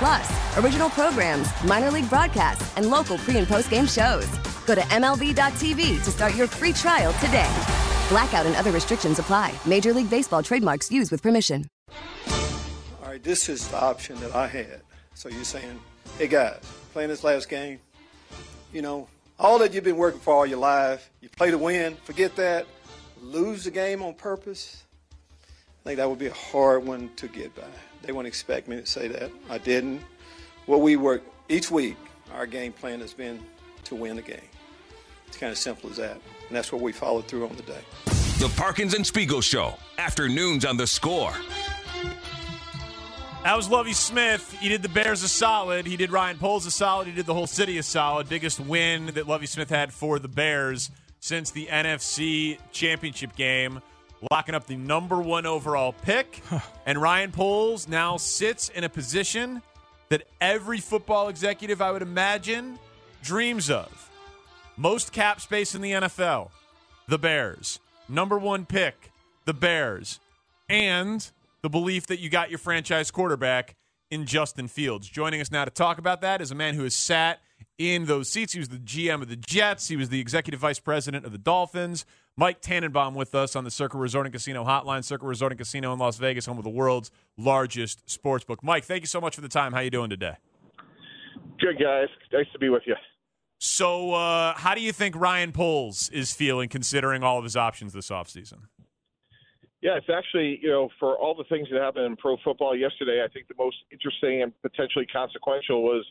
Plus, original programs, minor league broadcasts, and local pre and post game shows. Go to MLB.tv to start your free trial today. Blackout and other restrictions apply. Major League Baseball trademarks used with permission. All right, this is the option that I had. So you're saying, hey guys, playing this last game, you know, all that you've been working for all your life, you play to win, forget that, lose the game on purpose. I think that would be a hard one to get by. They wouldn't expect me to say that. I didn't. What we work each week, our game plan has been to win the game. It's kind of simple as that. And that's what we followed through on the day. The Parkins and Spiegel Show, afternoons on the score. That was Lovie Smith. He did the Bears a solid. He did Ryan Poles a solid. He did the whole city a solid. Biggest win that Lovie Smith had for the Bears since the NFC Championship game, locking up the number one overall pick. and Ryan Poles now sits in a position that every football executive, I would imagine, dreams of. Most cap space in the NFL, the Bears. Number one pick, the Bears. And the belief that you got your franchise quarterback in Justin Fields. Joining us now to talk about that is a man who has sat in those seats. He was the GM of the Jets. He was the executive vice president of the Dolphins. Mike Tannenbaum with us on the Circa Resort and Casino Hotline. Circa Resort and Casino in Las Vegas, home of the world's largest sports book. Mike, thank you so much for the time. How are you doing today? Good guys. Nice to be with you. So, uh, how do you think Ryan Poles is feeling considering all of his options this offseason? Yeah, it's actually, you know, for all the things that happened in pro football yesterday, I think the most interesting and potentially consequential was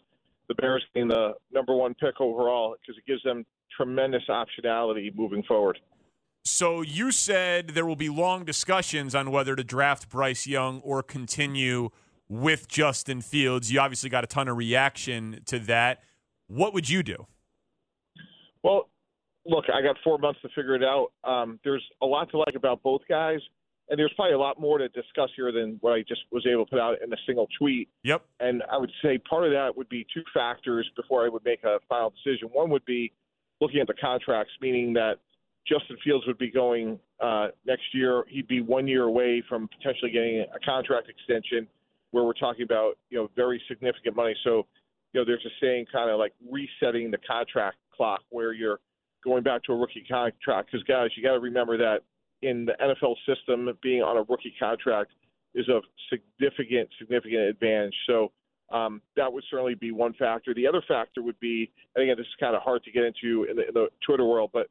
the Bears being the number one pick overall because it gives them tremendous optionality moving forward. So you said there will be long discussions on whether to draft Bryce Young or continue with Justin Fields. You obviously got a ton of reaction to that. What would you do? Well, look, I got four months to figure it out. Um, there's a lot to like about both guys and there's probably a lot more to discuss here than what I just was able to put out in a single tweet. Yep. And I would say part of that would be two factors before I would make a final decision. One would be looking at the contracts, meaning that Justin Fields would be going uh, next year. He'd be one year away from potentially getting a contract extension, where we're talking about you know very significant money. So you know there's a saying kind of like resetting the contract clock, where you're going back to a rookie contract. Because guys, you got to remember that in the NFL system, being on a rookie contract is a significant, significant advantage. So um, that would certainly be one factor. The other factor would be, and again, this is kind of hard to get into in the, in the Twitter world, but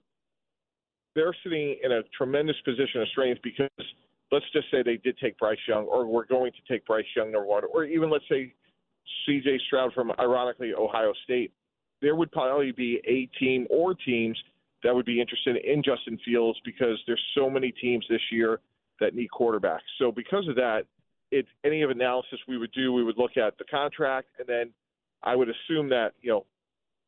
they're sitting in a tremendous position of strength because let's just say they did take Bryce Young, or we're going to take Bryce Young number one, or even let's say C.J. Stroud from, ironically, Ohio State. There would probably be a team or teams – that would be interested in Justin Fields because there's so many teams this year that need quarterbacks. So because of that, it's any of analysis we would do, we would look at the contract, and then I would assume that you know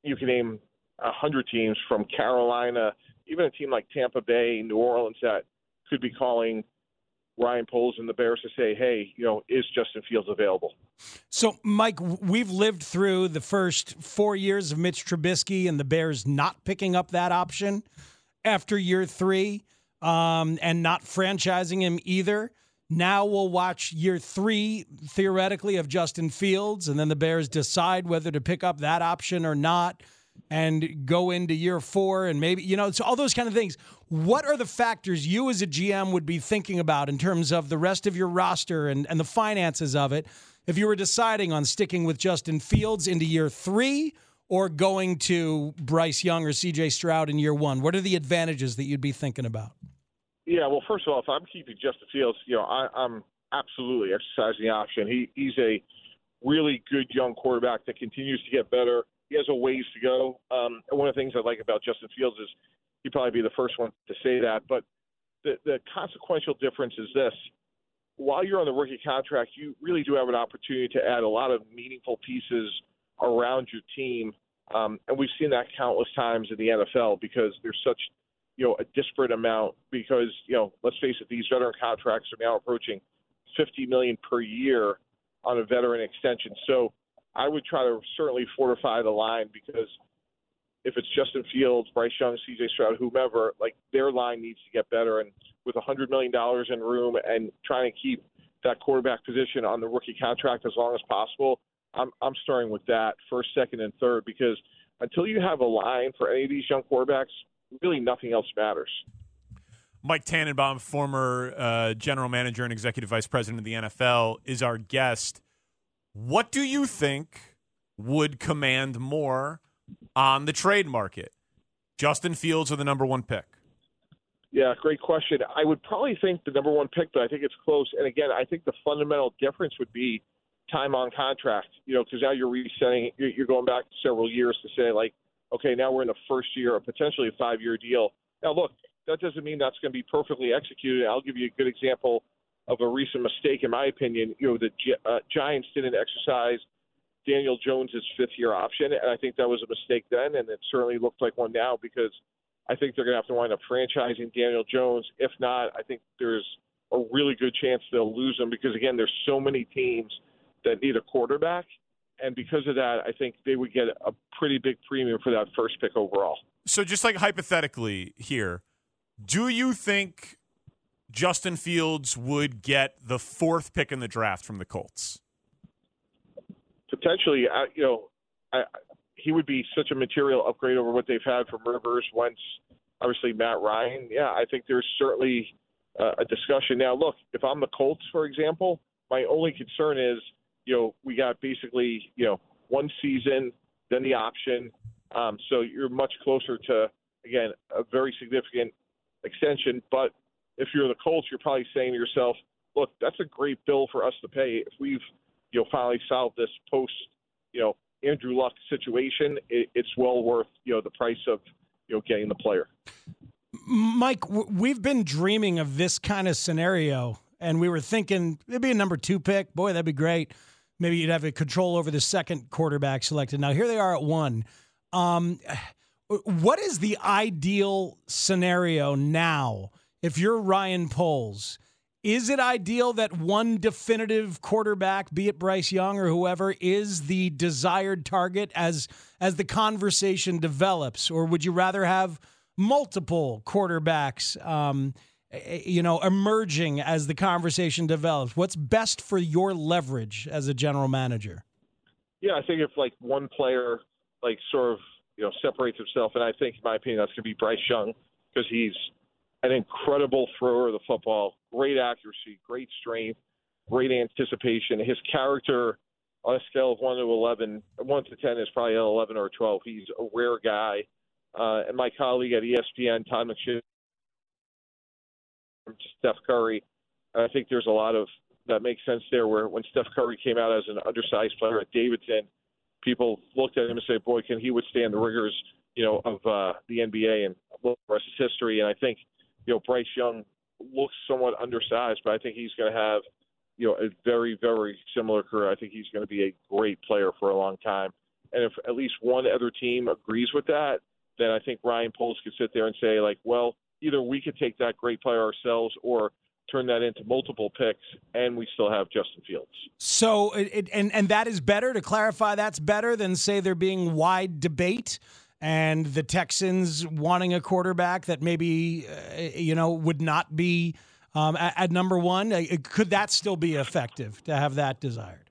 you can name a hundred teams from Carolina, even a team like Tampa Bay, New Orleans that could be calling Ryan Poles and the Bears to say, hey, you know, is Justin Fields available? So, Mike, we've lived through the first four years of Mitch Trubisky and the Bears not picking up that option after year three um, and not franchising him either. Now we'll watch year three, theoretically, of Justin Fields, and then the Bears decide whether to pick up that option or not and go into year four and maybe, you know, it's all those kind of things. What are the factors you as a GM would be thinking about in terms of the rest of your roster and, and the finances of it if you were deciding on sticking with Justin Fields into year three or going to Bryce Young or CJ Stroud in year one? What are the advantages that you'd be thinking about? Yeah, well, first of all, if I'm keeping Justin Fields, you know, I, I'm absolutely exercising the option. He, he's a really good young quarterback that continues to get better he has a ways to go. Um, one of the things I like about Justin Fields is he'd probably be the first one to say that. But the, the consequential difference is this: while you're on the rookie contract, you really do have an opportunity to add a lot of meaningful pieces around your team. Um, and we've seen that countless times in the NFL because there's such, you know, a disparate amount. Because you know, let's face it, these veteran contracts are now approaching 50 million per year on a veteran extension. So I would try to certainly fortify the line because if it's Justin Fields, Bryce Young, C.J. Stroud, whomever, like their line needs to get better. And with a hundred million dollars in room and trying to keep that quarterback position on the rookie contract as long as possible, I'm I'm starting with that first, second, and third because until you have a line for any of these young quarterbacks, really nothing else matters. Mike Tannenbaum, former uh, general manager and executive vice president of the NFL, is our guest. What do you think would command more on the trade market? Justin Fields or the number one pick? Yeah, great question. I would probably think the number one pick, but I think it's close. And again, I think the fundamental difference would be time on contract. You know, because now you're resetting, you're going back several years to say like, okay, now we're in the first year of potentially a five-year deal. Now, look, that doesn't mean that's going to be perfectly executed. I'll give you a good example of a recent mistake, in my opinion. You know, the uh, Giants didn't exercise Daniel Jones's fifth-year option, and I think that was a mistake then, and it certainly looks like one now because I think they're going to have to wind up franchising Daniel Jones. If not, I think there's a really good chance they'll lose him because again, there's so many teams that need a quarterback, and because of that, I think they would get a pretty big premium for that first pick overall. So, just like hypothetically here, do you think Justin Fields would get the fourth pick in the draft from the Colts? Potentially, I, you know, I, he would be such a material upgrade over what they've had from Rivers, Wentz, obviously Matt Ryan. Yeah, I think there's certainly uh, a discussion. Now, look, if I'm the Colts, for example, my only concern is, you know, we got basically, you know, one season, then the option. Um, so you're much closer to, again, a very significant extension. But if you're the Colts, you're probably saying to yourself, look, that's a great bill for us to pay if we've, you know, finally solved this post, you know, Andrew Luck situation. It, it's well worth, you know, the price of, you know, getting the player. Mike, we've been dreaming of this kind of scenario, and we were thinking it'd be a number two pick. Boy, that'd be great. Maybe you'd have a control over the second quarterback selected. Now here they are at one. Um, what is the ideal scenario now if you're Ryan Poles? Is it ideal that one definitive quarterback, be it Bryce Young or whoever, is the desired target as as the conversation develops, or would you rather have multiple quarterbacks, um, you know, emerging as the conversation develops? What's best for your leverage as a general manager? Yeah, I think if like one player like sort of you know separates himself, and I think in my opinion that's going to be Bryce Young because he's an incredible thrower of the football, great accuracy, great strength, great anticipation. His character on a scale of one to eleven, one to ten is probably an eleven or twelve. He's a rare guy. Uh, and my colleague at ESPN, Todd McShay, Steph Curry, I think there's a lot of that makes sense there. Where when Steph Curry came out as an undersized player at Davidson, people looked at him and said, "Boy, can he withstand the rigors, you know, of uh, the NBA?" And the rest is history. And I think you know, Bryce Young looks somewhat undersized, but I think he's going to have, you know, a very, very similar career. I think he's going to be a great player for a long time. And if at least one other team agrees with that, then I think Ryan Poles could sit there and say, like, well, either we could take that great player ourselves or turn that into multiple picks, and we still have Justin Fields. So, it, and and that is better to clarify. That's better than say there being wide debate and the Texans wanting a quarterback that maybe uh, you know would not be um, at, at, number one. Uh, could that still be effective to have that desired?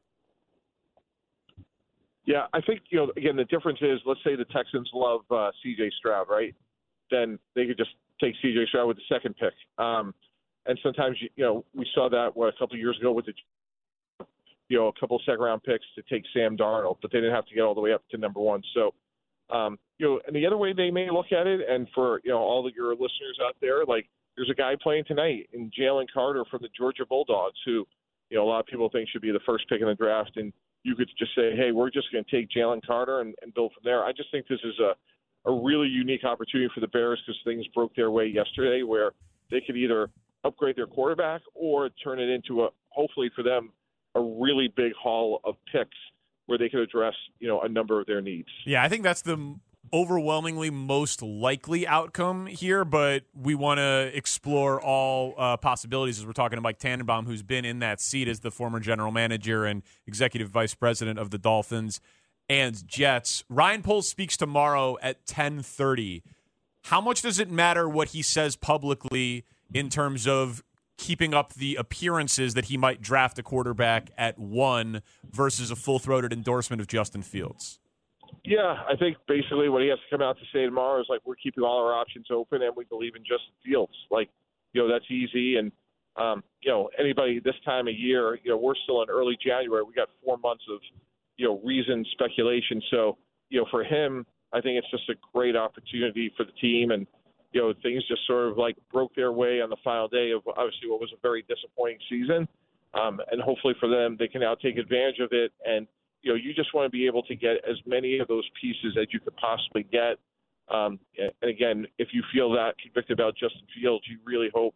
Yeah, I think you know. Again, the difference is, let's say the Texans love uh, C.J. Stroud, right? Then they could just take C.J. Stroud with the second pick. Um, and sometimes you know we saw that what a couple of years ago with the you know a couple of second round picks to take Sam Darnold, but they didn't have to get all the way up to number one. So um, you know, and the other way they may look at it, and for you know all of your listeners out there, like there's a guy playing tonight in Jalen Carter from the Georgia Bulldogs, who you know a lot of people think should be the first pick in the draft, and you could just say, hey, we're just going to take Jalen Carter and, and build from there. I just think this is a a really unique opportunity for the Bears because things broke their way yesterday, where they could either upgrade their quarterback or turn it into a hopefully for them a really big haul of picks where they could address you know a number of their needs. Yeah, I think that's the overwhelmingly most likely outcome here, but we want to explore all uh, possibilities as we're talking to Mike Tannenbaum, who's been in that seat as the former general manager and executive vice president of the Dolphins and Jets. Ryan Poles speaks tomorrow at 10:30. How much does it matter what he says publicly in terms of keeping up the appearances that he might draft a quarterback at 1 versus a full-throated endorsement of Justin Fields? Yeah, I think basically what he has to come out to say tomorrow is like we're keeping all our options open and we believe in Justin Fields. Like, you know, that's easy and um, you know, anybody this time of year, you know, we're still in early January. We got four months of, you know, reason speculation. So, you know, for him, I think it's just a great opportunity for the team and you know, things just sort of like broke their way on the final day of obviously what was a very disappointing season. Um, and hopefully for them, they can now take advantage of it and you know, you just want to be able to get as many of those pieces as you could possibly get. Um, and again, if you feel that convicted about Justin Fields, you really hope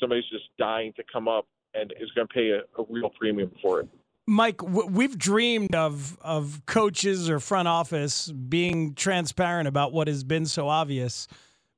somebody's just dying to come up and is going to pay a, a real premium for it. Mike, we've dreamed of of coaches or front office being transparent about what has been so obvious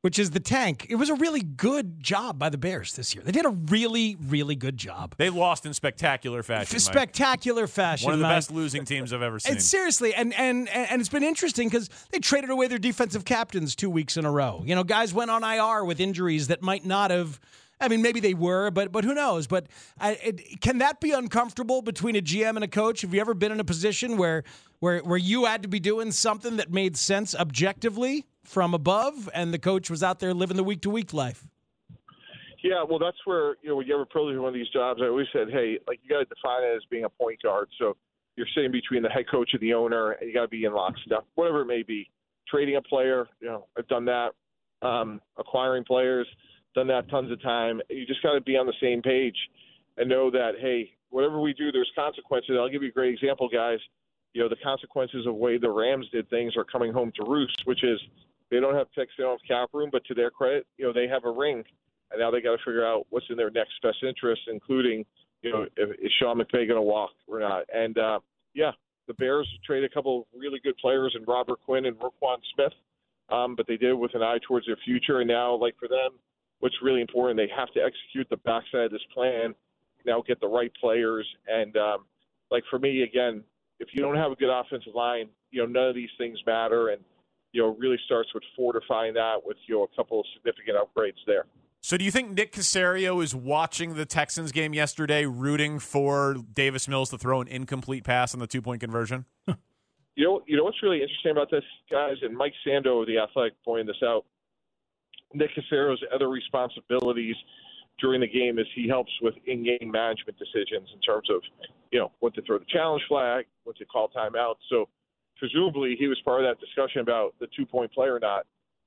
which is the tank. It was a really good job by the Bears this year. They did a really, really good job. They lost in spectacular fashion. Spectacular Mike. fashion. One of the Mike. best losing teams I've ever seen. And seriously, and and and it's been interesting because they traded away their defensive captains two weeks in a row. You know, guys went on IR with injuries that might not have. I mean, maybe they were, but but who knows? But uh, it, can that be uncomfortable between a GM and a coach? Have you ever been in a position where where where you had to be doing something that made sense objectively? From above, and the coach was out there living the week to week life. Yeah, well, that's where you know when you ever privileged one of these jobs, I always said, hey, like you got to define it as being a point guard. So you're sitting between the head coach and the owner, and you got to be in lockstep, whatever it may be. Trading a player, you know, I've done that. Um, acquiring players, done that tons of time. You just got to be on the same page and know that hey, whatever we do, there's consequences. I'll give you a great example, guys. You know, the consequences of the way the Rams did things are coming home to roost, which is they don't have picks, they don't have cap room, but to their credit, you know, they have a ring, and now they got to figure out what's in their next best interest, including, you know, if, is Sean McVay going to walk or not? And uh, yeah, the Bears traded a couple of really good players in Robert Quinn and Roquan Smith, um, but they did it with an eye towards their future. And now, like for them, what's really important, they have to execute the backside of this plan. Now get the right players, and um, like for me, again, if you don't have a good offensive line, you know, none of these things matter, and you know, really starts with fortifying that with you know a couple of significant upgrades there. So, do you think Nick Caserio is watching the Texans game yesterday, rooting for Davis Mills to throw an incomplete pass on the two point conversion? you know, you know what's really interesting about this, guys, and Mike Sando the Athletic pointed this out. Nick Caserio's other responsibilities during the game is he helps with in-game management decisions in terms of, you know, when to throw the challenge flag, when to call timeout. So presumably he was part of that discussion about the two point play or not.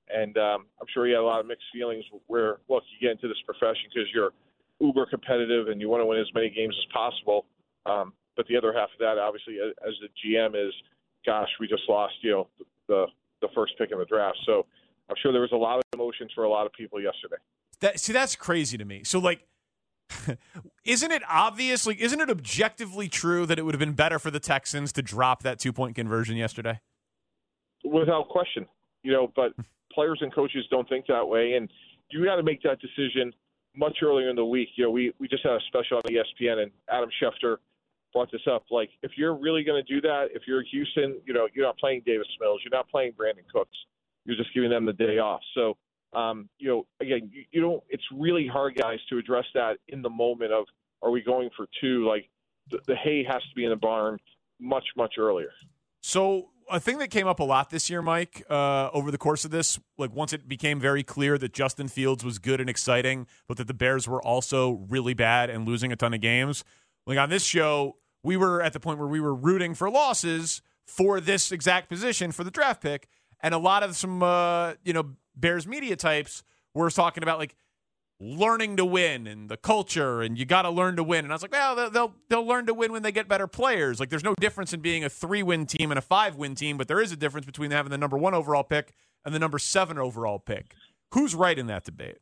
And um, I'm sure he had a lot of mixed feelings where, look, you get into this profession because you're uber competitive and you want to win as many games as possible. Um, but the other half of that, obviously, as the GM, is, gosh, we just lost, you know, the the first pick in the draft. So I'm sure there was a lot of emotions for a lot of people yesterday. That see, that's crazy to me. So like isn't it obvious? Like, isn't it objectively true that it would have been better for the Texans to drop that two point conversion yesterday? Without question, you know. But players and coaches don't think that way, and you got to make that decision much earlier in the week. You know, we we just had a special on ESPN, and Adam Schefter brought this up. Like, if you're really going to do that, if you're Houston, you know, you're not playing Davis Mills, you're not playing Brandin Cooks, you're just giving them the day off. So um, you know, again, you, you don't. It's really hard, guys, to address that in the moment of are we going for two? Like the, the hay has to be in the barn much much earlier. So a thing that came up a lot this year, Mike, uh, over the course of this, like once it became very clear that Justin Fields was good and exciting, but that the Bears were also really bad and losing a ton of games. Like on this show, we were at the point where we were rooting for losses for this exact position for the draft pick, and a lot of some, uh, you know, Bears media types were talking about like learning to win and the culture and you got to learn to win. And I was like well they'll they'll learn to win when they get better players. Like there's no difference in being a 3 win team and a 5 win team but there is a difference between having the number 1 overall pick and the number 7 overall pick. Who's right in that debate?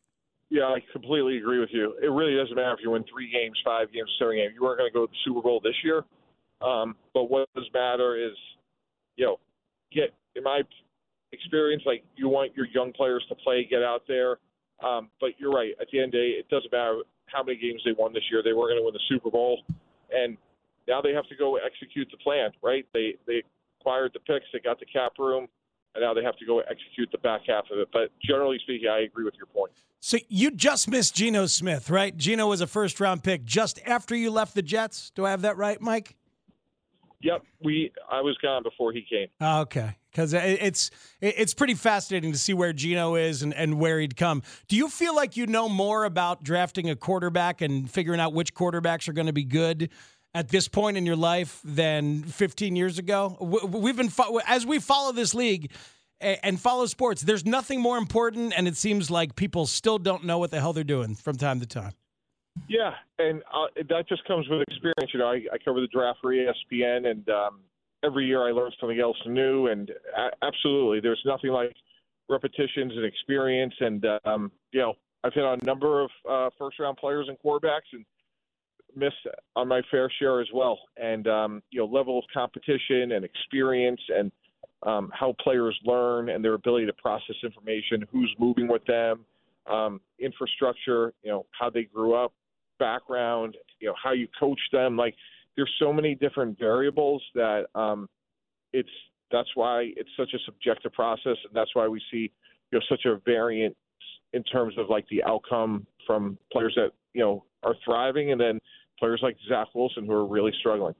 Yeah I completely agree with you. It really doesn't matter if you win 3 games 5 games 7 games. You weren't going to go to the Super Bowl this year. Um, but what does matter is, you know, get in my experience, like you want your young players to play, get out there. Um, but you're right. At the end of the day, it doesn't matter how many games they won this year. They were going to win the Super Bowl, and now they have to go execute the plan. Right? They they acquired the picks, they got the cap room, and now they have to go execute the back half of it. But generally speaking, I agree with your point. So you just missed Geno Smith, right? Geno was a first round pick just after you left the Jets. Do I have that right, Mike? Yep, we. I was gone before he came. Okay, because it's it's pretty fascinating to see where Geno is and, and where he'd come. Do you feel like you know more about drafting a quarterback and figuring out which quarterbacks are going to be good at this point in your life than 15 years ago? We've been as we follow this league and follow sports. There's nothing more important, and it seems like people still don't know what the hell they're doing from time to time. Yeah, and uh, that just comes with experience. You know, I, I cover the draft for ESPN, and um, every year I learn something else new. And absolutely, there's nothing like repetitions and experience. And um, you know, I've hit on a number of uh, first-round players and quarterbacks, and missed on my fair share as well. And um, you know, level of competition and experience, and um, how players learn and their ability to process information, who's moving with them, um, infrastructure, you know, how they grew up, background, you know, how you coach them. Like there's so many different variables that um, it's that's why it's such a subjective process, and that's why we see you know such a variant in terms of like the outcome from players that you know are thriving, and then players like Zach Wilson who are really struggling.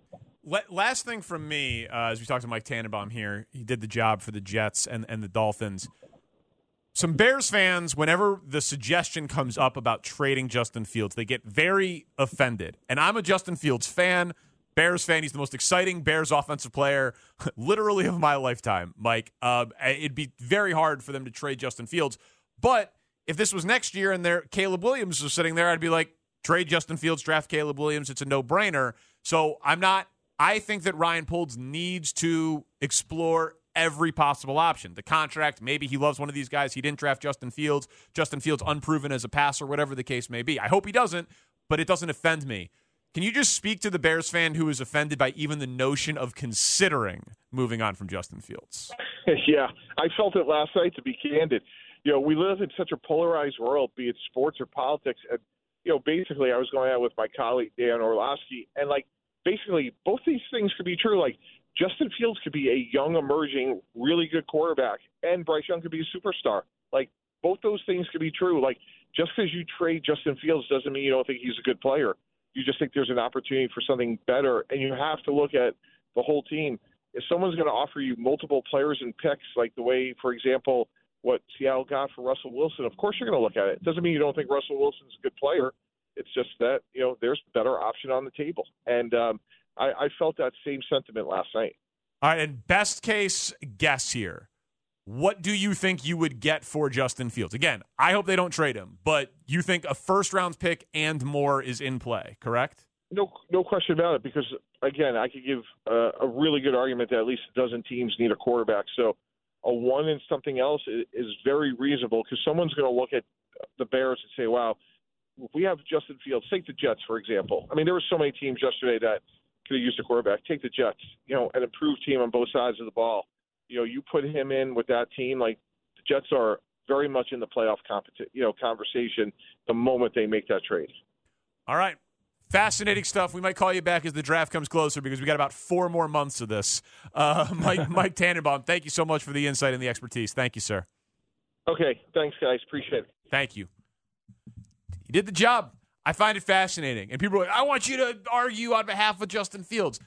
Last thing from me, uh, as we talked to Mike Tannenbaum here, he did the job for the Jets and, and the Dolphins some Bears fans, whenever the suggestion comes up about trading Justin Fields, they get very offended. And I'm a Justin Fields fan, Bears fan. He's the most exciting Bears offensive player, literally of my lifetime, Mike. Uh, it'd be very hard for them to trade Justin Fields. But if this was next year and there Caleb Williams was sitting there, I'd be like, trade Justin Fields, draft Caleb Williams. It's a no brainer. So I'm not. I think that Ryan Poles needs to explore every possible option. The contract, maybe he loves one of these guys. He didn't draft Justin Fields. Justin Fields unproven as a passer, whatever the case may be. I hope he doesn't, but it doesn't offend me. Can you just speak to the Bears fan who is offended by even the notion of considering moving on from Justin Fields? yeah, I felt it last night to be candid. You know, we live in such a polarized world, be it sports or politics. And, you know, basically, I was going out with my colleague, Dan Orlovsky, and, like, basically, both these things could be true. Like, Justin Fields could be a young, emerging, really good quarterback, and Bryce Young could be a superstar. Like both those things could be true. Like just because you trade Justin Fields doesn't mean you don't think he's a good player. You just think there's an opportunity for something better, and you have to look at the whole team. If someone's going to offer you multiple players and picks, like the way, for example, what Seattle got for Russell Wilson, of course you're going to look at it. It doesn't mean you don't think Russell Wilson's a good player. It's just that you know there's a better option on the table, and um, I, I felt that same sentiment last night. All right, and best case guess here. What do you think you would get for Justin Fields? Again, I hope they don't trade him, but you think a first round pick and more is in play, correct? No, no question about it. Because again, I could give a really good argument that at least a dozen teams need a quarterback. So a one and something else is, is very reasonable because someone's going to look at the Bears and say, "Wow, if we have Justin Fields, take the Jets for example. I mean, there were so many teams yesterday that could have used a quarterback. Take the Jets, you know, an improved team on both sides of the ball. You know, you put him in with that team, like the Jets are very much in the playoff competi- you know, conversation the moment they make that trade. All right. Fascinating stuff. We might call you back as the draft comes closer because we got about four more months of this. Uh, Mike, Mike Tannenbaum, thank you so much for the insight and the expertise. Thank you, sir. Okay. Thanks, guys. Appreciate it. Thank you. You did the job. I find it fascinating. And people are like, I want you to argue on behalf of Justin Fields.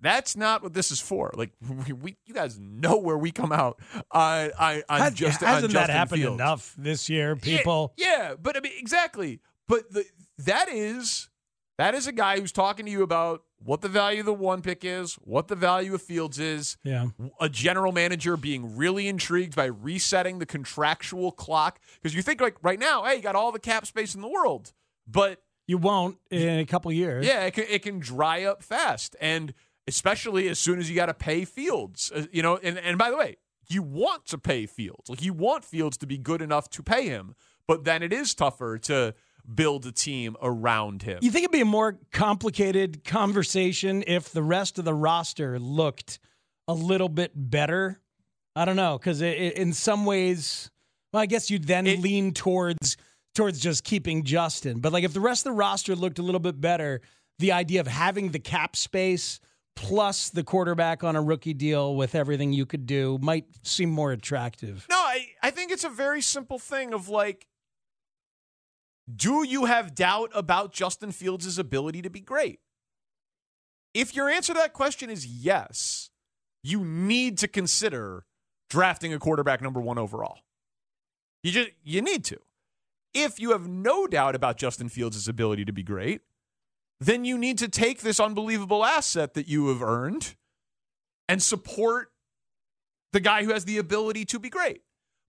That's not what this is for. Like, we, we you guys know where we come out uh, on, on, Has, just, hasn't on that Justin happened Fields. enough this year? People, Yeah, yeah, but I mean, exactly. But the, that is that is a guy who's talking to you about what the value of the one pick is, what the value of Fields is. Yeah. A general manager being really intrigued by resetting the contractual clock because you think like right now, hey, you got all the cap space in the world, but you won't in a couple years. yeah, it can, it can dry up fast, and especially as soon as you got to pay Fields, uh, you know. And and by the way, you want to pay Fields, like you want Fields to be good enough to pay him, but then it is tougher to build a team around him. You think it'd be a more complicated conversation if the rest of the roster looked a little bit better? I don't know because in some ways, well, I guess you'd then It- lean towards towards just keeping Justin. But like if the rest of the roster looked a little bit better, the idea of having the cap space plus the quarterback on a rookie deal with everything you could do might seem more attractive. No, I, I think it's a very simple thing of like, do you have doubt about Justin Fields' ability to be great? If your answer to that question is yes, you need to consider drafting a quarterback number one overall. You just you need to. If you have no doubt about Justin Fields' ability to be great, then you need to take this unbelievable asset that you have earned and support the guy who has the ability to be great.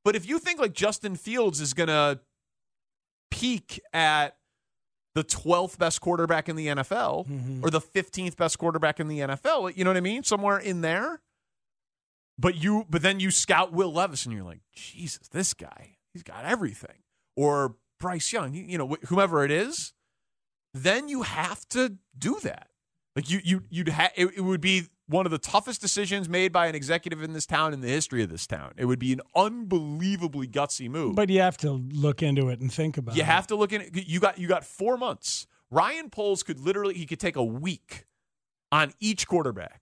But if you think like Justin Fields is going to peak at the 12th best quarterback in the NFL mm-hmm. or the 15th best quarterback in the NFL, you know what I mean? Somewhere in there. But you but then you scout Will Levis and you're like, "Jesus, this guy, he's got everything." Or Bryce Young, you, know, wh- whomever it is, then you have to do that. Like you you you'd ha- it, it would be one of the toughest decisions made by an executive in this town in the history of this town. It would be an unbelievably gutsy move. But you have to look into it and think about you it. You have to look in you got you got 4 months. Ryan Poles could literally he could take a week on each quarterback.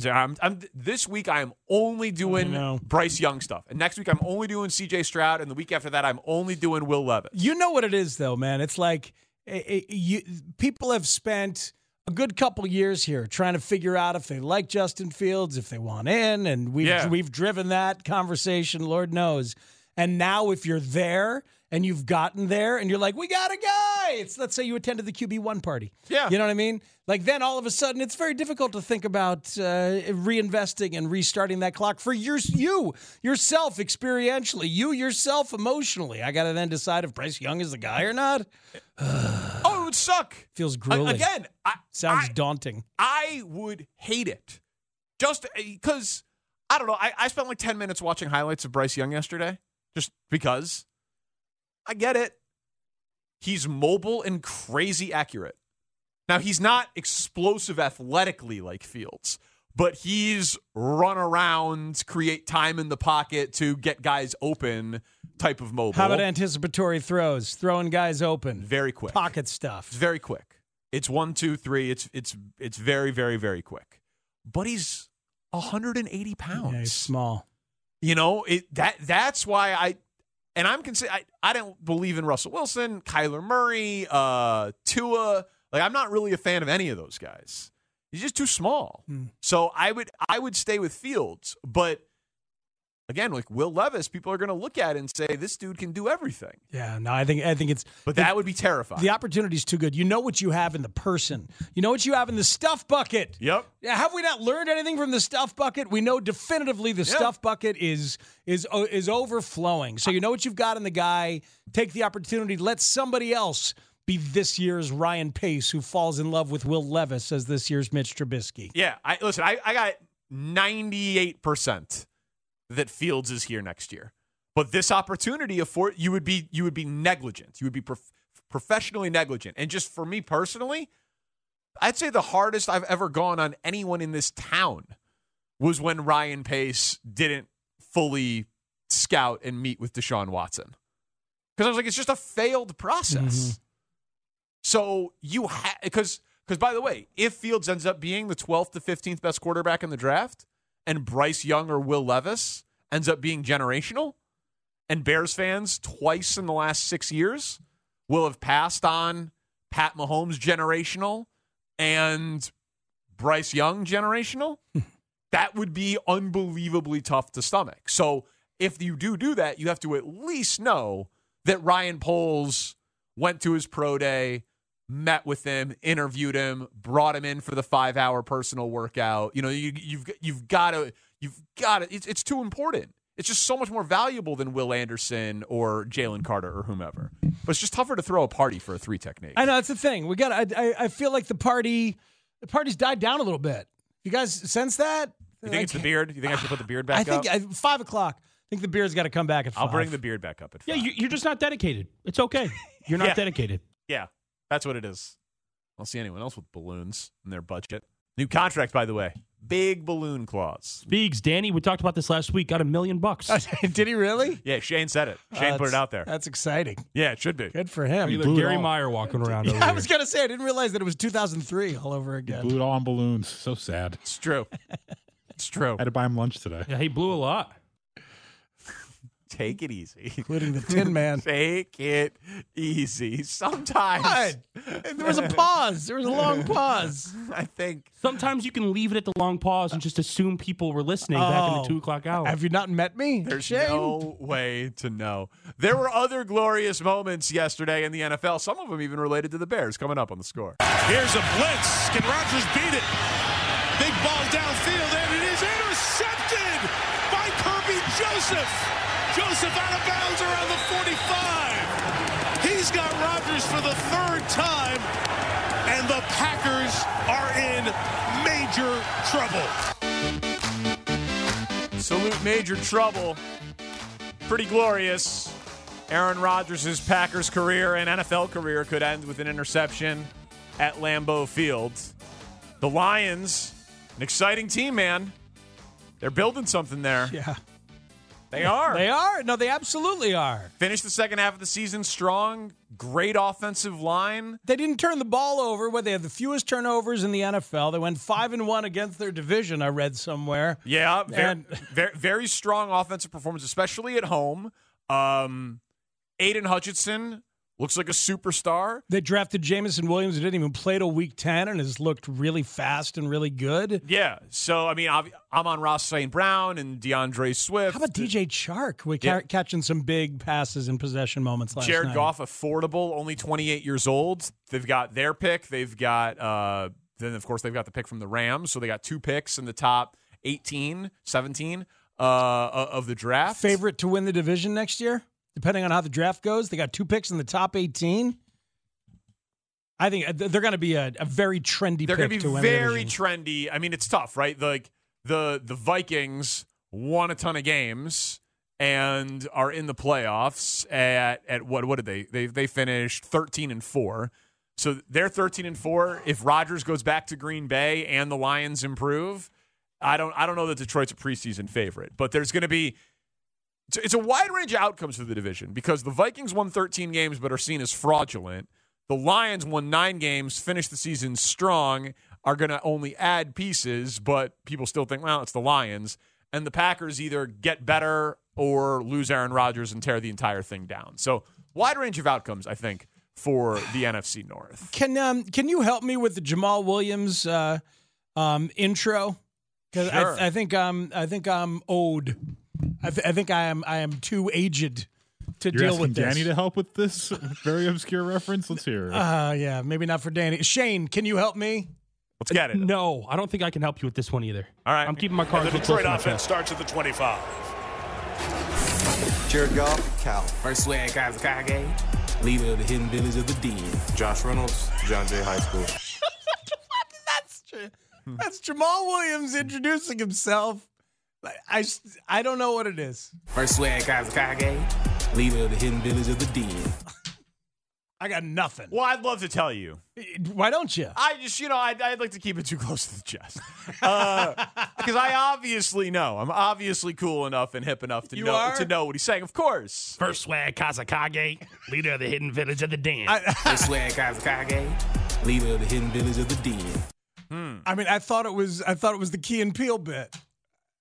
So I'm, I'm this week I am only doing. Bryce Young stuff. And next week I'm only doing CJ Stroud and the week after that I'm only doing Will Levis. You know what it is, though, man. It's like eh, eh, you, people have spent a good couple years here trying to figure out if they like Justin Fields, if they want in, and we've Yeah. we've driven that conversation, Lord knows. And now, if you're there and you've gotten there, and you're like, "We got a guy," it's let's say you attended the QB one party. Yeah. you know what I mean. Like then, all of a sudden, it's very difficult to think about uh, reinvesting and restarting that clock for your, you yourself experientially, you yourself emotionally. I got to then decide if Bryce Young is the guy or not. Oh, it would suck. Feels grueling. Again, I, Sounds I- daunting. I would hate it. Just because, I don't know. I, I spent like 10 minutes watching highlights of Bryce Young yesterday, just because. I get it. He's mobile and crazy accurate. Now, he's not explosive athletically like Fields, but he's run around, create time in the pocket to get guys open type of mobile. How about anticipatory throws, throwing guys open, Very quick. pocket stuff? It's very quick. It's one, two, three. It's it's it's very, very, very quick. But he's 180 pounds. Yeah, small. You know, it that that's why I and I'm consider I, I don't believe in Russell Wilson, Kyler Murray, uh, Tua. Like I'm not really a fan of any of those guys. He's just too small. So I would I would stay with Fields, but again, like Will Levis, people are going to look at it and say this dude can do everything. Yeah, no, I think I think it's But that would be terrifying. the opportunity's too good. You know what you have in the person. You know what you have in the stuff bucket. Yep. Yeah, have we not learned anything from the stuff bucket? We know definitively the stuff bucket is is uh, is overflowing. So you know what you've got in the guy. Take the opportunity. Let somebody else be this year's Ryan Pace, who falls in love with Will Levis as this year's Mitch Trubisky. Yeah, I listen. I, I got ninety eight percent that Fields is here next year, but this opportunity afford you would be you would be negligent. You would be prof- professionally negligent. And just for me personally, I'd say the hardest I've ever gone on anyone in this town was when Ryan Pace didn't fully scout and meet with Deshaun Watson because I was like, it's just a failed process. Mm-hmm. So you have because because by the way, if Fields ends up being the 12th to 15th best quarterback in the draft, and Bryce Young or Will Levis ends up being generational, and Bears fans twice in the last six years will have passed on Pat Mahomes generational and Bryce Young generational, that would be unbelievably tough to stomach. So if you do do that, you have to at least know that Ryan Poles went to his pro day, met with him, interviewed him, brought him in for the five hour personal workout. You know, you, you've you've got to you've got to. It's, it's too important. It's just so much more valuable than Will Anderson or Jalen Carter or whomever. But it's just tougher to throw a party for a three technique. I know that's the thing. We got. I, I I feel like the party, the party's died down a little bit. You guys sense that? You think it's the beard? You think I should put the beard back I think up? I, five o'clock. I think the beard's got to come back at I'll bring the beard back up at five. Yeah, you're just not dedicated. It's okay. You're not Yeah. dedicated. Yeah, that's what it is. I don't see anyone else with balloons in their budget. New contract, by the way. Big balloon clause. Speaks, Danny, we talked about this last week, got a million bucks. Did he really? Yeah, Shane said it. Shane Uh, put it out there. That's exciting. Yeah, it should be. Good for him. Look, Gary. Meyer walking around over I here. was gonna say I didn't realize that it was 2003 all over again. Blew it all on balloons. So sad. It's true. It's true. I had to buy him lunch today. Yeah, he blew a lot. Take it easy. including the Tin Man. Take it easy. Sometimes God, there was a pause. There was a long pause. I think Sometimes you can leave it at the long pause and just assume people were listening back in Oh. the two o'clock hour. Have you not met me? there's Shane? no way to know. There were other glorious moments yesterday in the NFL. Some of them even related to the Bears. Coming up on the score. Here's a blitz. Can Rodgers beat it? Big ball downfield, and it is intercepted by Kerby Joseph. Joseph out of bounds around the 45. He's got Rodgers for the third time, and the Packers are in major trouble. Salute Major Trouble. Pretty glorious. Aaron Rodgers' Packers career and NFL career could end with an interception at Lambeau Field. The Lions, an exciting team, man. They're building something there. Yeah, They are. they are. No, they absolutely are. Finished the second half of the season strong. Great offensive line. They didn't turn the ball over. Where they had the fewest turnovers in the NFL. They went five and one against their division. I read somewhere. Yeah, very, And- very, very strong offensive performance, especially at home. Um, Aidan Hutchinson looks like a superstar. They drafted Jameson Williams, who didn't even play till week ten, and has looked really fast and really good. Yeah. So, I mean, Amon-Ra St. Brown and DeAndre Swift. How about DJ Chark? We Yeah. ca- catching some big passes and possession moments last Jared night. Goff, affordable, only 28 years old. They've got their pick. They've got, uh, then, of course, they've got the pick from the Rams. So they got two picks in the top 18, 17 uh, of the draft. favorite to win the division next year, depending on how the draft goes. They got two picks in the top 18. I think uh, they're going to be a, a very trendy They're going to to be very trendy. I mean, it's tough, right? Like the the Vikings won a ton of games and are in the playoffs at at what what did they they they finished 13 and 4. So they're 13 and 4. If Rodgers goes back to Green Bay and the Lions improve, I don't I don't know that Detroit's a preseason favorite, but there's going to be it's, a wide range of outcomes for the division because the Vikings won 13 games but are seen as fraudulent. The Lions won nine games, finished the season strong, are going to only add pieces, but people still think, well, it's the Lions. And the Packers either get better or lose Aaron Rodgers and tear the entire thing down. So, wide range of outcomes, I think, for the NFC North. Can um, can you help me with the Jamaal Williams uh, um, intro? Because Sure. I, I think I'm I think I'm owed. I, th- I think I am I am too aged to You're deal asking with this. Danny to help with this very obscure reference. Let's hear it. uh, yeah, maybe not for Danny. Shane, can you help me? Let's get it. No, I don't think I can help you with this one either. All right. I'm keeping my And cards the real close Detroit to my offense starts at the 25. Jared Goff, Cal. First swag Kazekage, leader of the hidden village of the Dean. Josh Reynolds, John Jay High School. That's true. that's Jamaal Williams introducing himself. I, I, I don't know what it is. First swag Kazekage, leader of the hidden village of the Dean. I got nothing. Well, I'd love to tell you. Why don't you? I just, you know, I'd, I'd like to keep it too close to the chest. Uh, because I obviously know. I'm obviously cool enough and hip enough to You know are? to know what he's saying. Of course. First swag Kazekage, leader of the hidden village of the Dan. First swag Kazakage, leader of the hidden village of the Dean. Hmm. I mean, I thought it was I thought it was the Key and Peele bit.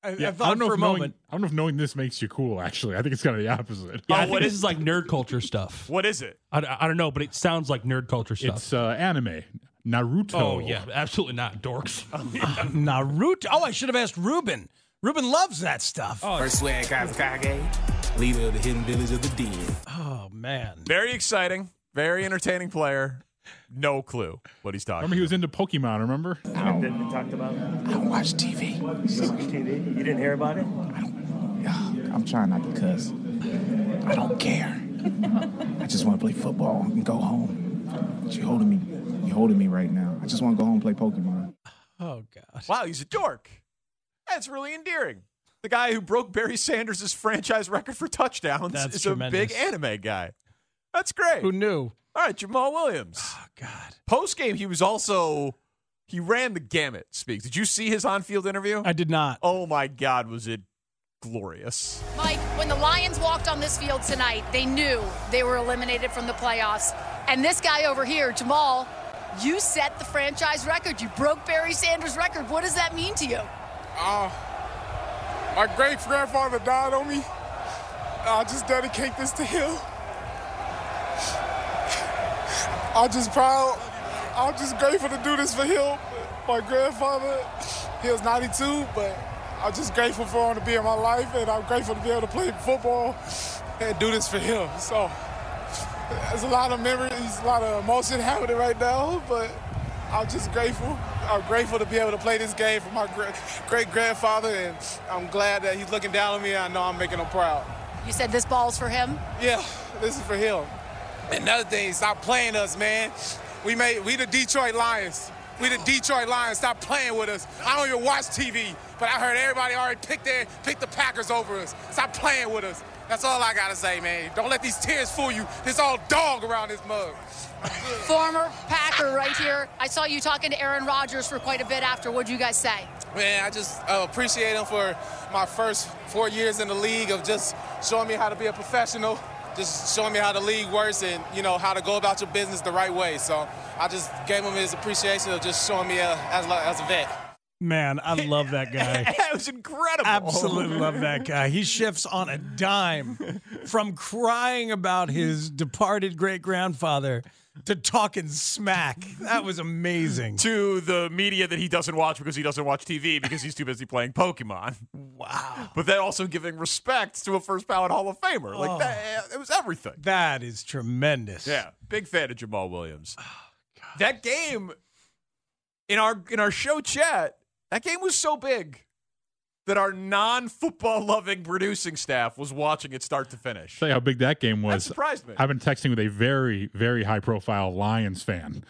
I, Yeah, I thought don't know for a if knowing, moment. I don't know if knowing this makes you cool. Actually, I think it's kind of the opposite. yeah, I Oh, think what this is- is like nerd culture stuff. What is it? I, I don't know, but it sounds like nerd culture stuff. It's uh, anime, Naruto. oh yeah, absolutely not, dorks. Naruto. Oh, I should have asked Ruben. Ruben loves that stuff. Oh, First swag Kazekage, leader of the hidden village of the Dean. man. Very exciting. Very entertaining player. No clue what he's talking Remember, he was into Pokemon. Remember? I don't watch TV. You watch TV? You didn't hear about it? I don't. I'm trying not to cuss. I don't care. I just want to play football and go home. But you holding me. You holding me right now. I just want to go home and play Pokemon. Oh God. Wow, he's a dork. That's really endearing. The guy who broke Barry Sanders' franchise record for touchdowns That's is a big anime guy. That's great. Who knew? All right, Jamaal Williams. Oh God. Post game, he was also he ran the gamut. Speaks. Did you see his on field interview? I did not. Oh my God, was it glorious? Mike, when the Lions walked on this field tonight, they knew they were eliminated from the playoffs. And this guy over here, Jamal, you set the franchise record. You broke Barry Sanders' record. What does that mean to you? Uh, my great grandfather died on me. I just dedicate this to him. I'm just proud. I'm just grateful to do this for him. My grandfather, he was 92, but I'm just grateful for him to be in my life, and I'm grateful to be able to play football and do this for him. So there's a lot of memories, a lot of emotion happening right now, but I'm just grateful. I'm grateful to be able to play this game for my great grandfather, and I'm glad that he's looking down on me. I know I'm making him proud. You said this ball's for him? Yeah, this is for him. Another thing, stop playing us, man. We made we the Detroit Lions. We the Detroit Lions. Stop playing with us. I don't even watch TV, but I heard everybody already picked their picked the Packers over us. Stop playing with us. That's all I gotta say, man. Don't let these tears fool you. There's all dog around this mug. Former Packer right here. I saw you talking to Aaron Rodgers for quite a bit after. What'd you guys say? Man, I just uh, appreciate him for my first four years in the league of just showing me how to be a professional, just showing me how the league works and you know how to go about your business the right way. So I just gave him his appreciation of just showing me uh, as as a vet. Man, I love that guy. that was incredible. Absolutely love that guy. He shifts on a dime from crying about his departed great grandfather to talking smack. That was amazing. To the media that he doesn't watch because he doesn't watch TV because he's too busy playing Pokemon. Wow. But then also giving respect to a first ballot Hall of Famer. Like Oh. that, eh, it was everything. That is tremendous. Yeah, big fan of Jamaal Williams. Oh, that game in our in our show chat, that game was so big that our non-football loving producing staff was watching it start to finish. Tell you how big that game was. That surprised me. I've been texting with a very, very high profile Lions fan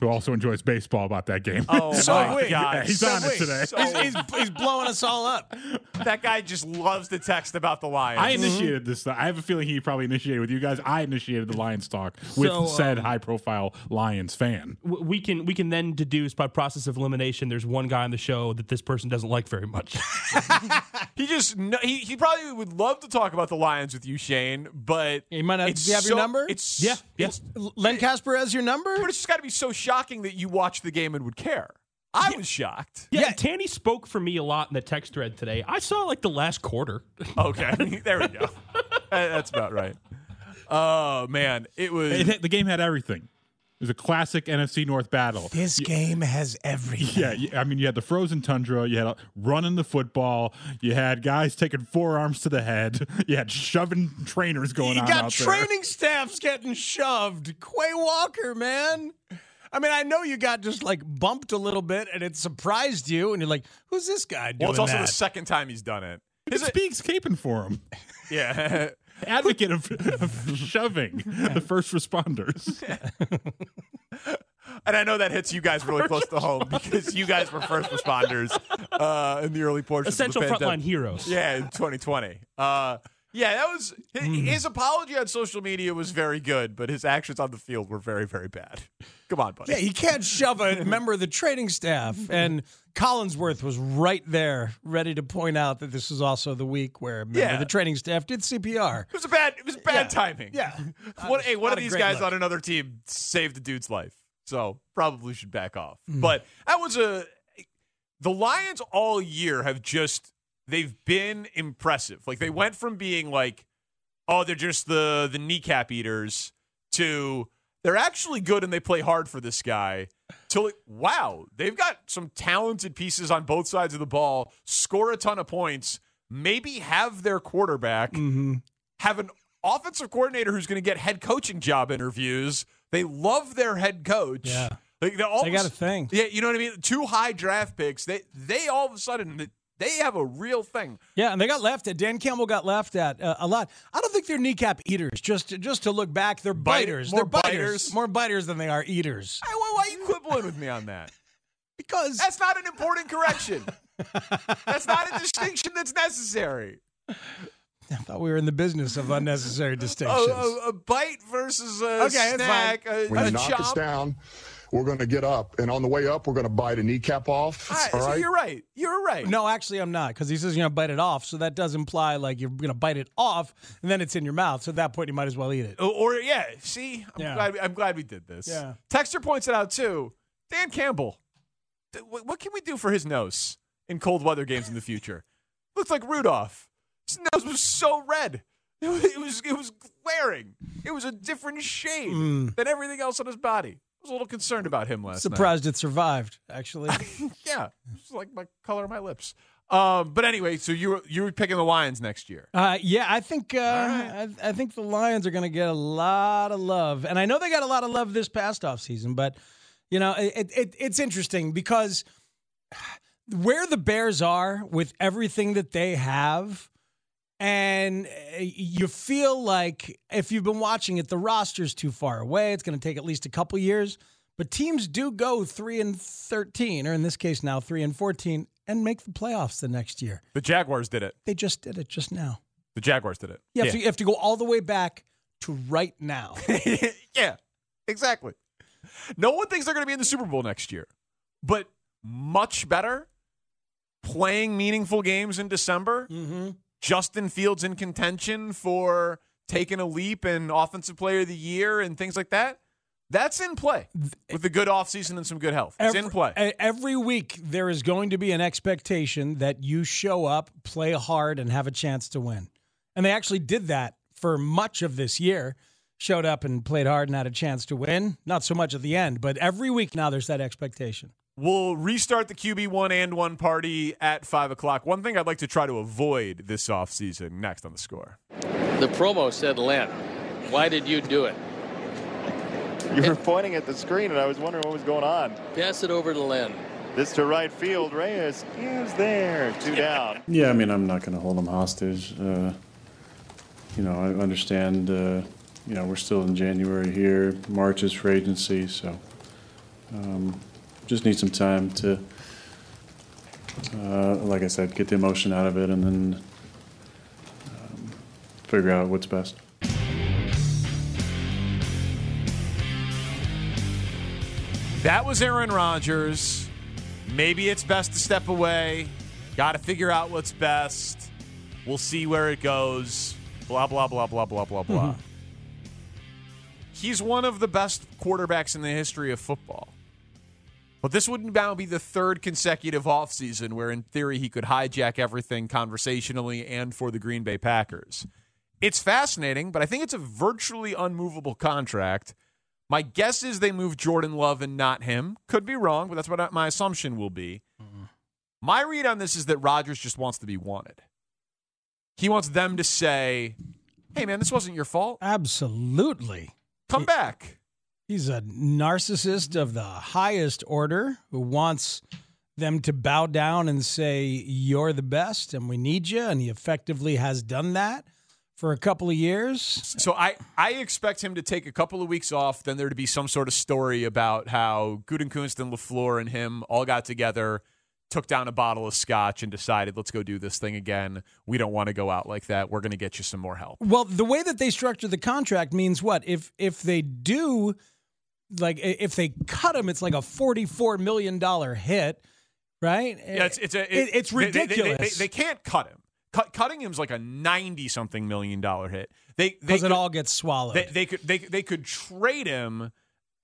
who also enjoys baseball about that game. Oh So my we. god, Yeah, he's So on it today. So He's, he's, he's blowing us all up. that guy just loves to text about the Lions. I initiated this. I have a feeling he probably initiated with you guys. I initiated the Lions talk with So, said um, high profile Lions fan. We can we can then deduce by process of elimination. There's one guy on the show that this person doesn't like very much. He just kn- he he probably would love to talk about the Lions with you, Shane, but He might not- it's do you have your number? It's Yeah, yeah. it's- Len Kasper has your number? but it's just got to be so shocking that you watched the game and would care. I was shocked. yeah, Tanny spoke for me a lot in the text thread today. I saw like the last quarter. Okay, there we go. That's about right. Oh man, it was. It had- the game had everything. It was a classic NFC North battle. This game has everything. Yeah, you- I mean, you had the frozen tundra, you had a, running the football, you had guys taking forearms to the head, you had shoving trainers going You on You got out training staffs getting shoved. Quay Walker, man. I mean, I know you got just like bumped a little bit and it surprised you, and you're like, who's this guy doing well, it's also that? the second time he's done it. there. It speaks caping for him. Yeah. Advocate of, of shoving the first responders. And I know that hits you guys really close to home because you guys were first responders uh, in the early portion Essential of the pandemic. frontline heroes. Yeah, in 2020. Uh, yeah, that was his, Hmm. his apology on social media was very good, but his actions on the field were very, very bad. Come on, buddy. yeah, he can't shove a member of the training staff. And Collinsworth was right there, ready to point out that this is also the week where a member Yeah. of the training staff did CPR. It was a bad. It was bad Yeah. timing. Yeah. What, hey, one of these guys look. on another team saved the dude's life, so probably should back off. Mm. But that was a. The Lions all year have just they've been impressive. Like they went from being like, oh, they're just the the kneecap eaters to they're actually good and they play hard for this guy. To like, wow, they've got some talented pieces on both sides of the ball. Score a ton of points. Maybe have their quarterback Mm-hmm. have an offensive coordinator who's going to get head coaching job interviews. They love their head coach. Yeah. Like they, all They got a thing. Yeah, you know what I mean. Two high draft picks. They they all of a sudden they have a real thing. Yeah, and they got left at. Dan Campbell got left at uh, a lot. I don't think they're kneecap eaters. Just to, just to look back, they're Bite- biters. more they're biters. biters? More biters than they are eaters. Hey, why, why are you quibbling with me on that? Because That's not an important correction. that's not a distinction that's necessary. I thought we were in the business of unnecessary distinctions. A, a, a bite versus a Okay, snack, a, When a you knock chop. us down, we're going to get up, and on the way up, we're going to bite a kneecap off. All right, all so right. you're right. You're right. No, actually, I'm not because he says you're gonna bite it off. So that does imply like you're gonna bite it off, and then it's in your mouth. So at that point, you might as well eat it. Or, or, yeah, see, I'm Yeah. glad. I'm glad we did this. Yeah. Texter points it out too. Dan Campbell. th- What what can we do for his nose in cold weather games in the future? Looks like Rudolph. His nose was so red. It was it was, it was glaring. It was a different shade Mm. than everything else on his body. I was a little concerned about him last night. Surprised it survived. Actually, yeah, it's like my color of my lips. Um, but anyway, so you were you were picking the Lions next year. Uh, yeah, I think uh, I, I think the Lions are going to get a lot of love, and I know they got a lot of love this past off season. but you know it, it, it's interesting because where the Bears are with everything that they have, and uh, you feel like if you've been watching it, the roster's too far away. It's going to take at least a couple years, but teams do go three and thirteen, or in this case now three and fourteen, and make the playoffs the next year. The Jaguars did it. They just did it just now. The Jaguars did it. You have, To, you have to go all the way back to right now. yeah, exactly. No one thinks they're going to be in the Super Bowl next year, but much better playing meaningful games in December. Mm-hmm. Justin Fields in contention for taking a leap and Offensive Player of the Year and things like that. That's in play with a good offseason and some good health. It's in play. Every week, there is going to be an expectation that you show up, play hard, and have a chance to win. And they actually did that for much of this year. Showed up and played hard and had a chance to win. Not so much at the end, but every week now there's that expectation. We'll restart the QB one and one party at five o'clock. One thing I'd like to try to avoid this offseason next on the score. The promo said Len. Why did you do it? You were pointing at the screen, and I was wondering what was going on. Pass it over to Len. This to right field. Reyes is there. Two down. Yeah, I mean, I'm not going to hold them hostage. Uh, you know, I understand. Uh, you know, we're still in January here. March is for agency, so um, just need some time to, uh, like I said, get the emotion out of it, and then um, figure out what's best. That was Aaron Rodgers. Maybe it's best to step away. Got to figure out what's best. We'll see where it goes. Blah, blah, blah, blah, blah, blah, blah. He's one of the best quarterbacks in the history of football. But this would now be the third consecutive offseason where, in theory, he could hijack everything conversationally and for the Green Bay Packers. It's fascinating, but I think it's a virtually unmovable contract. My guess is they move Jordan Love and not him. Could be wrong, but that's what my assumption will be. My read on this is that Rodgers just wants to be wanted. He wants them to say, hey, man, this wasn't your fault. Absolutely. Come back. He's a narcissist of the highest order who wants them to bow down and say, You're the best and we need you. And he effectively has done that for a couple of years. So I, I expect him to take a couple of weeks off, then there to be some sort of story about how Gutekunst and LaFleur and him all got together, took down a bottle of scotch, and decided, let's go do this thing again. We don't want to go out like that. We're going to get you some more help. Well, the way that they structure the contract means what? If if they do like if they cut him, it's like a forty-four million dollar hit, right? Yeah, it's it's a It- it's they- they- they- ridiculous. They, they can't cut him. Cut, cutting him's like a ninety something million dollar hit. They because it all gets swallowed. they, they could they they could trade him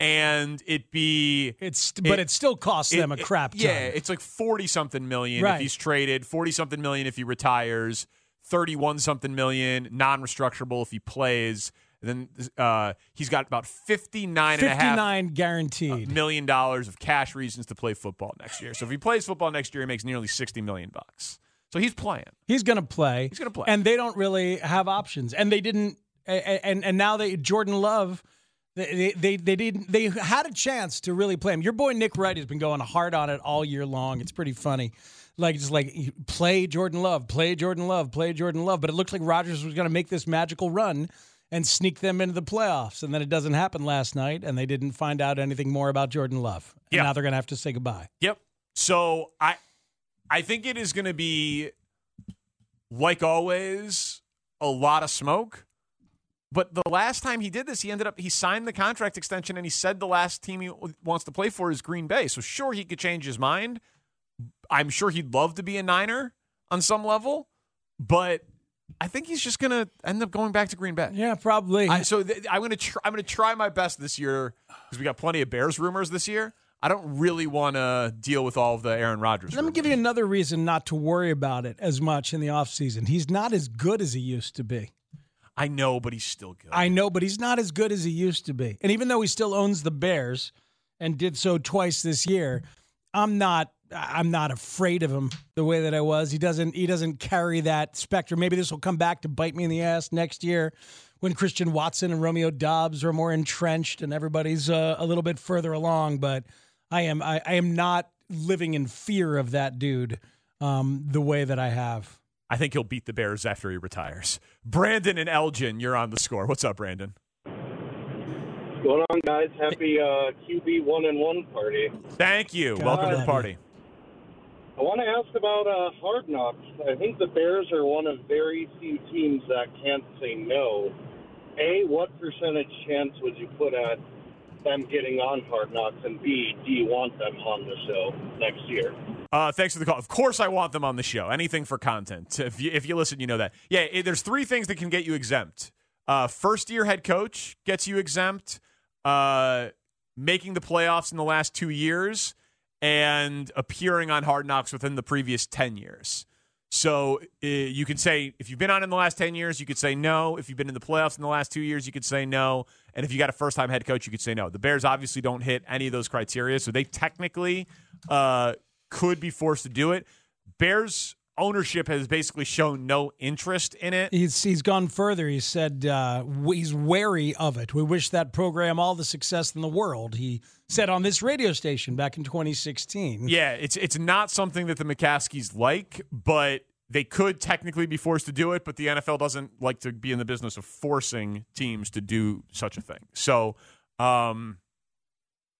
and it be it's but it, still costs them a crap ton. Yeah, it's like forty something million Right. if he's traded, forty something million if he retires, thirty one something million non restructurable if he plays. And then uh, he's got about 59 and a half fifty-nine guaranteed. million dollars of cash reasons to play football next year. So if he plays football next year, he makes nearly 60 million bucks. So he's playing. He's going to play. He's gonna play. and they don't really have options. And they didn't. And and now they Jordan Love. They, they they didn't they had a chance to really play him. Your boy Nick Wright has been going hard on it all year long. It's pretty funny, like just like play Jordan Love, play Jordan Love, play Jordan Love. But it looked like Rodgers was going to make this magical run and sneak them into the playoffs, and then it doesn't happen last night, and they didn't find out anything more about Jordan Love. And Yeah. now they're going to have to say goodbye. Yep. So I I think it is going to be like always a lot of smoke. But the last time he did this, he ended up he signed the contract extension and he said the last team he wants to play for is Green Bay. So sure he could change his mind. I'm sure he'd love to be a Niner on some level, but I think he's just going to end up going back to Green Bay. Yeah, probably. I, so th- I'm going to tr- I'm to try my best this year because we got plenty of Bears rumors this year. I don't really want to deal with all of the Aaron Rodgers. Let me give you another reason not to worry about it as much in the offseason. He's not as good as he used to be. I know, but he's still good. I know, but he's not as good as he used to be. And even though he still owns the Bears and did so twice this year, I'm not I'm not afraid of him the way that I was. He doesn't he doesn't carry that specter. Maybe this will come back to bite me in the ass next year when Christian Watson and Romeo Doubs are more entrenched and everybody's uh, a little bit further along. But I am I, I am not living in fear of that dude um, the way that I have. I think he'll beat the Bears after he retires. Brandon and Elgin, you're on the score. What's up, Brandon? What's going on, guys? Happy uh, QB one and one party. Thank you. Welcome to the party. I want to ask about uh, Hard Knocks. I think the Bears are one of very few teams that can't say no. A, what percentage chance would you put at them getting on Hard Knocks? And B, do you want them on the show next year? Uh, thanks for the call. Of course, I want them on the show. Anything for content. If you, if you listen, you know that. Yeah, there's three things that can get you exempt. Uh, first year head coach gets you exempt. Uh, making the playoffs in the last two years and appearing on Hard Knocks within the previous 10 years. So uh, you can say, if you've been on in the last 10 years, you could say no. If you've been in the playoffs in the last two years, you could say no. And if you got a first time head coach, you could say no. The Bears obviously don't hit any of those criteria. So they technically uh, could be forced to do it. Bears ownership has basically shown no interest in it. He's he's gone further. He said uh, he's wary of it. We wish that program all the success in the world. He said on this radio station back in 2016. Yeah, it's it's not something that the McCaskies like, but they could technically be forced to do it. But the NFL doesn't like to be in the business of forcing teams to do such a thing. So. Um,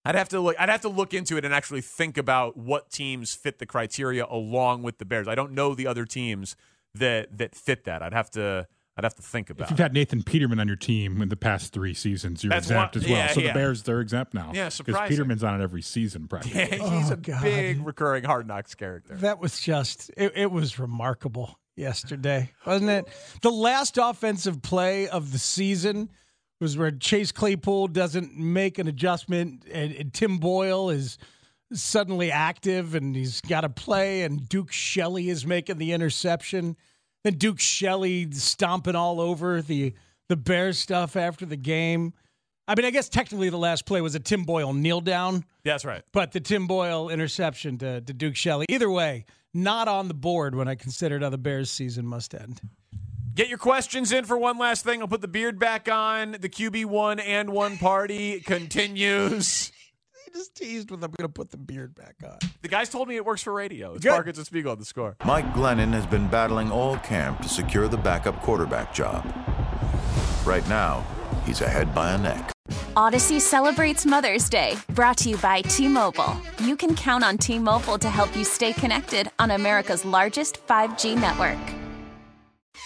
I'd have to look. I'd have to look into it and actually think about what teams fit the criteria along with the Bears. I don't know the other teams that that fit that. I'd have to. I'd have to think about. If you've had Nathan Peterman on your team in the past three seasons, you're That's exempt one- as well. yeah, so yeah. the Bears, they're exempt now. Yeah, because. Peterman's on it every season practically. Yeah, he's Oh, a God. big recurring Hard Knocks character. That was just it, it was remarkable yesterday, wasn't it? The last offensive play of the season was where Chase Claypool doesn't make an adjustment and, and Tim Boyle is suddenly active and he's got a play and Duke Shelley is making the interception. Then Duke Shelley stomping all over the the Bears stuff after the game. I mean, I guess technically the last play was a Tim Boyle kneel down. That's right. But the Tim Boyle interception to, to Duke Shelley. Either way, not on the board when I considered how the Bears season must end. Get your questions in for one last thing. I'll put the beard back on. The QB one and one party continues. He just teased with I'm going to put the beard back on. The guys told me it works for radio. It's Good. Parkins and Spiegel on the score. Mike Glennon has been battling all camp to secure the backup quarterback job. Right now, he's ahead by a neck. Odyssey celebrates Mother's Day, brought to you by T Mobile. You can count on T Mobile to help you stay connected on America's largest 5G network.